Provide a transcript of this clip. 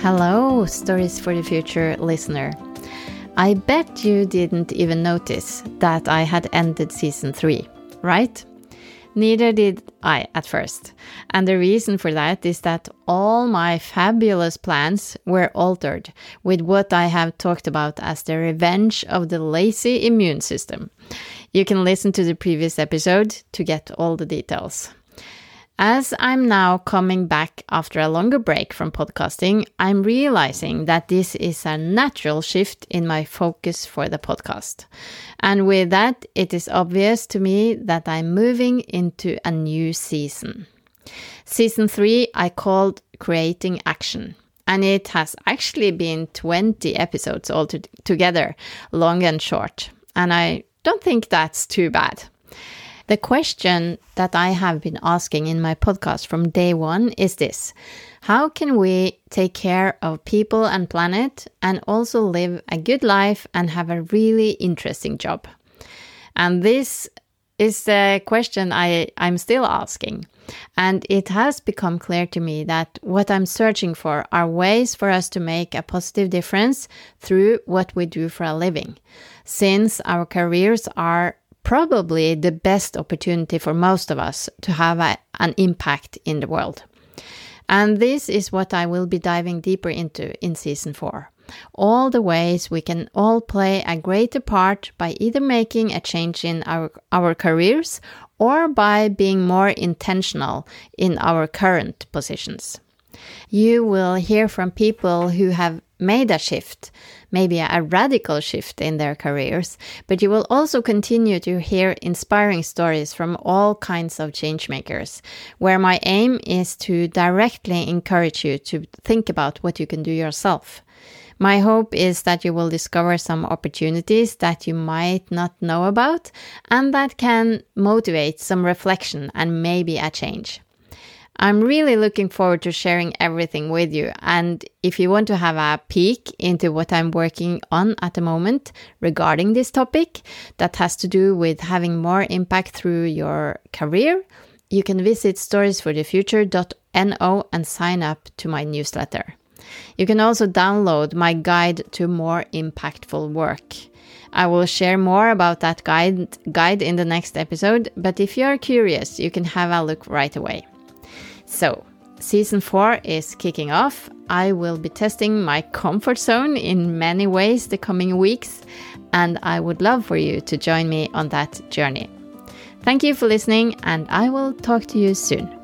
Hello, Stories for the Future listener. I bet you didn't even notice that I had ended season 3, right? Neither did I at first. And the reason for that is that all my fabulous plans were altered with what I have talked about as the revenge of the lazy immune system. You can listen to the previous episode to get all the details. As I'm now coming back after a longer break from podcasting, I'm realizing that this is a natural shift in my focus for the podcast. And with that, it is obvious to me that I'm moving into a new season. Season 3 I called Creating Action. And it has actually been 20 episodes altogether, long and short. And I don't think that's too bad. The question that I have been asking in my podcast from day one is this How can we take care of people and planet and also live a good life and have a really interesting job? And this is the question I, I'm still asking. And it has become clear to me that what I'm searching for are ways for us to make a positive difference through what we do for a living. Since our careers are probably the best opportunity for most of us to have a, an impact in the world. And this is what I will be diving deeper into in season four. All the ways we can all play a greater part by either making a change in our, our careers or by being more intentional in our current positions. You will hear from people who have made a shift, maybe a radical shift in their careers, but you will also continue to hear inspiring stories from all kinds of changemakers, where my aim is to directly encourage you to think about what you can do yourself. My hope is that you will discover some opportunities that you might not know about and that can motivate some reflection and maybe a change. I'm really looking forward to sharing everything with you. And if you want to have a peek into what I'm working on at the moment regarding this topic that has to do with having more impact through your career, you can visit storiesforthefuture.no and sign up to my newsletter. You can also download my guide to more impactful work. I will share more about that guide, guide in the next episode, but if you are curious, you can have a look right away. So, season four is kicking off. I will be testing my comfort zone in many ways the coming weeks, and I would love for you to join me on that journey. Thank you for listening, and I will talk to you soon.